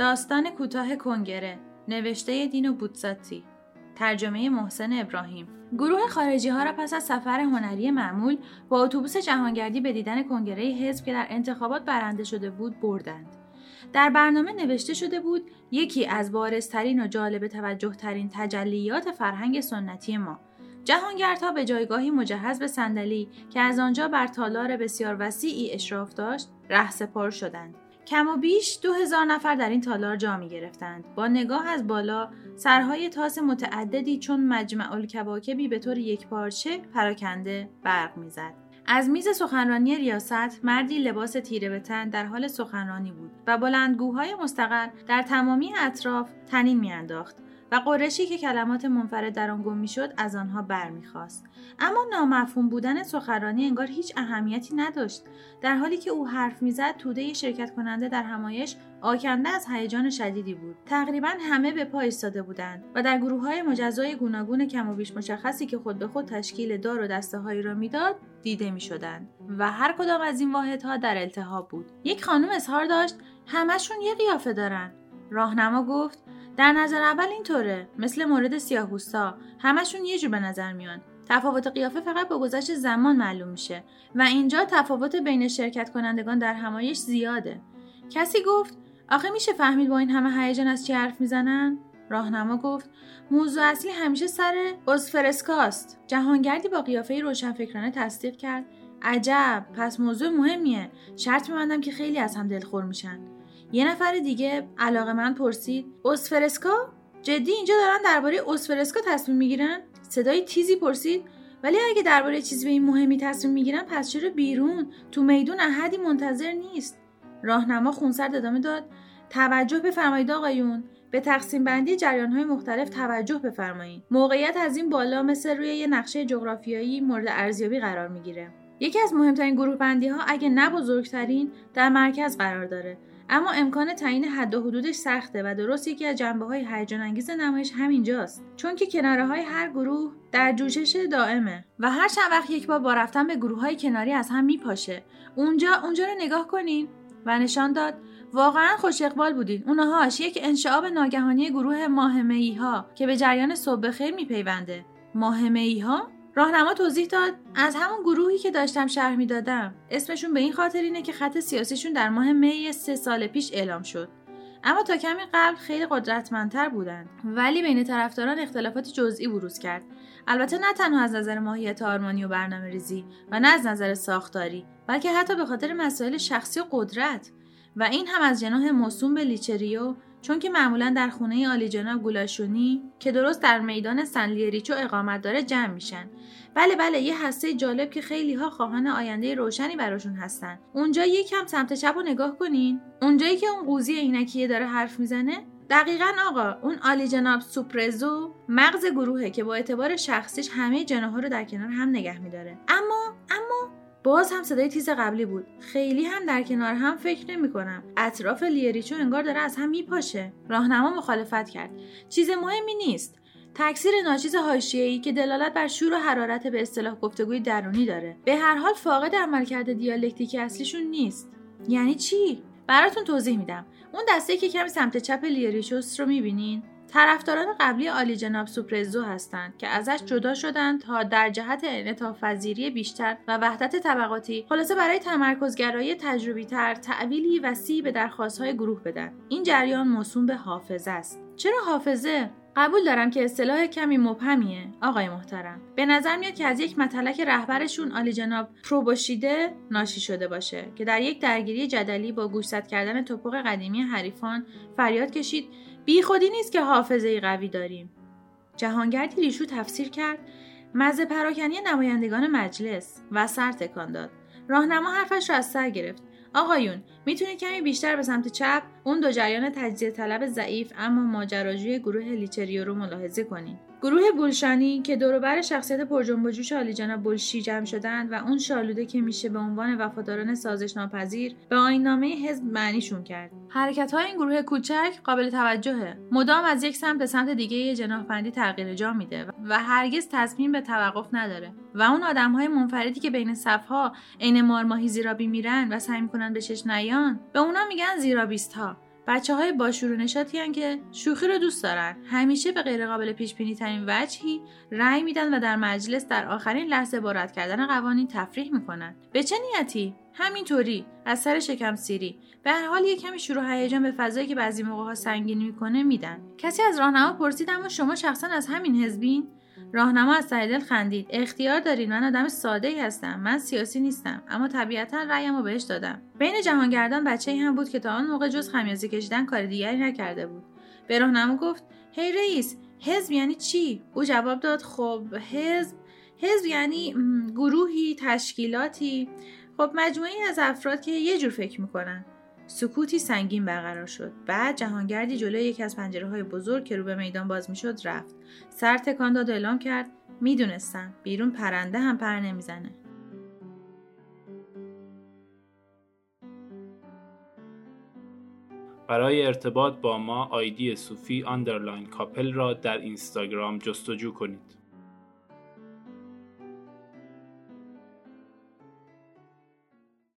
داستان کوتاه کنگره نوشته دین و بودزاتی. ترجمه محسن ابراهیم. گروه خارجی ها را پس از سفر هنری معمول با اتوبوس جهانگردی به دیدن کنگره حزب که در انتخابات برنده شده بود بردند. در برنامه نوشته شده بود یکی از بارزترین و جالب توجه ترین تجلیات فرهنگ سنتی ما. جهانگردها به جایگاهی مجهز به صندلی که از آنجا بر تالار بسیار وسیعی اشراف داشت رهسپار شدند. کم و بیش دو هزار نفر در این تالار جا می گرفتند. با نگاه از بالا سرهای تاس متعددی چون مجمع الکواکبی به طور یک پارچه پراکنده برق می‌زد. از میز سخنرانی ریاست مردی لباس تیره به تن در حال سخنرانی بود و بلندگوهای مستقر در تمامی اطراف تنین میانداخت و قرشی که کلمات منفرد در آن گم می‌شد از آنها برمیخواست. اما نامفهوم بودن سخنرانی انگار هیچ اهمیتی نداشت. در حالی که او حرف می‌زد توده شرکت کننده در همایش آکنده از هیجان شدیدی بود. تقریبا همه به پا ایستاده بودند و در گروه های مجزای گوناگون کم و بیش مشخصی که خود به خود تشکیل دار و دسته هایی را می‌داد دیده می شدند و هر کدام از این واحدها در التهاب بود. یک خانم اظهار داشت همشون یه قیافه دارن. راهنما گفت در نظر اول اینطوره. مثل مورد سیاهوستا همشون یه جور به نظر میان. تفاوت قیافه فقط با گذشت زمان معلوم میشه. و اینجا تفاوت بین شرکت کنندگان در همایش زیاده. کسی گفت آخه میشه فهمید با این همه هیجان از چی حرف می‌زنن؟ راهنما گفت موضوع اصلی همیشه سر اوزفرسکاست جهانگردی با قیافه روشنفکرانه تصدیق کرد. عجب پس موضوع مهمیه. شرط میبندم که خیلی از هم دلخور میشن. یه نفر دیگه علاقه من پرسید اوسفرسکا جدی اینجا دارن درباره اوسفرسکا تصمیم می‌گیرن؟ صدای تیزی پرسید ولی اگه درباره چیزی به این مهمی تصمیم می‌گیرن پس چرا بیرون؟ تو میدون احدی منتظر نیست. راهنما خونسرد ادامه داد توجه بفرمایید آقایون به تقسیم بندی جریان های مختلف توجه بفرمایید. موقعیت از این بالا مثل روی یه نقشه جغرافیایی مورد ارزیابی قرار می‌گیره. یکی از مهمترین گروه بندی ها اگه نه بزرگترین در مرکز قرار داره. اما امکان تعیین حد و حدودش سخته و درست یکی از جنبه های هیجان انگیز نمایش همینجاست. چون که کناره های هر گروه در جوشش دائمه. و هر چند وقت یک بار با رفتن به گروه های کناری از هم میپاشه. اونجا اونجا رو نگاه کنین. و نشان داد واقعا خوش اقبال بودین. اونهاش یک انشعاب ناگهانی گروه ماه ها که به جریان صبح خیر میپیونده. ماه ها راهنما توضیح داد از همون گروهی که داشتم شرح می‌دادم. اسمشون به این خاطر اینه که خط سیاسیشون در ماه می سه سال پیش اعلام شد. اما تا کمی قبل خیلی قدرتمندتر بودند ولی بین طرفداران اختلافات جزئی بروز کرد. البته نه تنها از نظر ماهیت آرمانی و برنامه ریزی و نه از نظر ساختاری بلکه حتی به خاطر مسائل شخصی و قدرت. و این هم از جناح موسوم به لیچریو چون که معمولا در خونه عالی جناب گولاشونی که درست در میدان سنلیریچو اقامت داره جمع میشن. بله بله یه هسته جالب که خیلی ها خواهان آینده روشنی براشون هستن. اونجا یکم سمت چپ رو نگاه کنین. اونجایی که اون قوزی عینکیه داره حرف می‌زنه؟ دقیقا آقا اون عالی جناب سوپرزو مغز گروهه که با اعتبار شخصیش همه جناها رو در کنار هم نگه میداره. اما اما باز هم صدای تیز قبلی بود. خیلی هم در کنار هم فکر نمی کنم. اطراف لیریچو انگار داره از هم میپاشه راهنما مخالفت کرد. چیز مهمی نیست. تکثیر ناچیز حاشیه‌ای که دلالت بر شور و حرارت به اصطلاح گفتگوی درونی داره. به هر حال فاقد عملکرد دیالکتیکی اصلیشون نیست. یعنی چی؟ براتون توضیح میدم. اون دسته که کمی سمت چپ لیریچوس رو می‌بینین؟ طرفداران قبلی عالی جناب سوپرزو هستند که ازش جدا شدند تا در جهت انعطاف بیشتر و وحدت طبقاتی خلاصه برای تمرکزگرایی تجربی تر تعویلی وسیع به درخواستهای گروه بدن. این جریان موسوم به حافظه است. چرا حافظه؟ قبول دارم که اصطلاح کمی مبهمیه آقای محترم. به نظر میاد که از یک مطلق رهبرشون عالی جناب پروبوشیده ناشی شده باشه که در یک درگیری جدلی با گوشزد کردن توپق قدیمی حریفان فریاد کشید بی خودی نیست که حافظه قوی داریم. جهانگردی ریشو تفسیر کرد مزه پراکنی نمایندگان مجلس و سر تکان داد. راهنما حرفش را از سر گرفت. آقایون می‌تونید کمی بیشتر به سمت چپ اون دو جریان تجزیه طلب ضعیف اما ماجراجوی گروه لیچریو رو ملاحظه کنید گروه بولشانی که دوروبر شخصیت پرجنب و جوش عالی جناب بولشی جمع شدند و اون شالوده که میشه به عنوان وفاداران سازش ناپذیر به آینامه حزب معنیشون کرد. حرکت های این گروه کوچک قابل توجهه. مدام از یک سمت به سمت دیگه جناحبندی تغییر جا میده و هرگز تصمیم به توقف نداره و اون آدم های منفردی که بین صفها عین مارماهی زیرابی میرن و سعی می‌کنن به چش نیان به اونا میگن زیرابیست ها بچه های با شروع نشاطی که شوخی رو دوست دارن. همیشه به غیرقابل پیش بینی ترین وجهی رأی میدن و در مجلس در آخرین لحظه با رد کردن قوانین تفریح می‌کنن. به چه نیتی؟ همینطوری. از سر شکم سیری. به هر حال یه کمی شروع هیجان به فضایی که بعضی موقع ها سنگین می‌کنه میدن. کسی از راهنما پرسید اما شما شخصا از همین حزبین؟ راهنما از ته خندید. اختیار دارید من آدم ساده ای هستم. من سیاسی نیستم. اما طبیعتا رأیم رو بهش دادم. بین جهانگردان بچه ای هم بود که تا آن موقع جز خمیازه کشیدن کار دیگری نکرده بود. به راهنما گفت هی رئیس حزب یعنی چی؟ او جواب داد خب حزب حزب یعنی گروهی تشکیلاتی. خب مجموعی از افراد که یه جور فکر می‌کنن. سکوتی سنگین برقرار شد. بعد جهانگردی جلوی یکی از پنجره های بزرگ که رو به میدان باز می‌شد رفت. سر تکان داد و اعلام کرد می‌دونستم. بیرون پرنده هم پر نمی‌زنه. برای ارتباط با ما آیدی صوفی underline couple را در اینستاگرام جستجو کنید.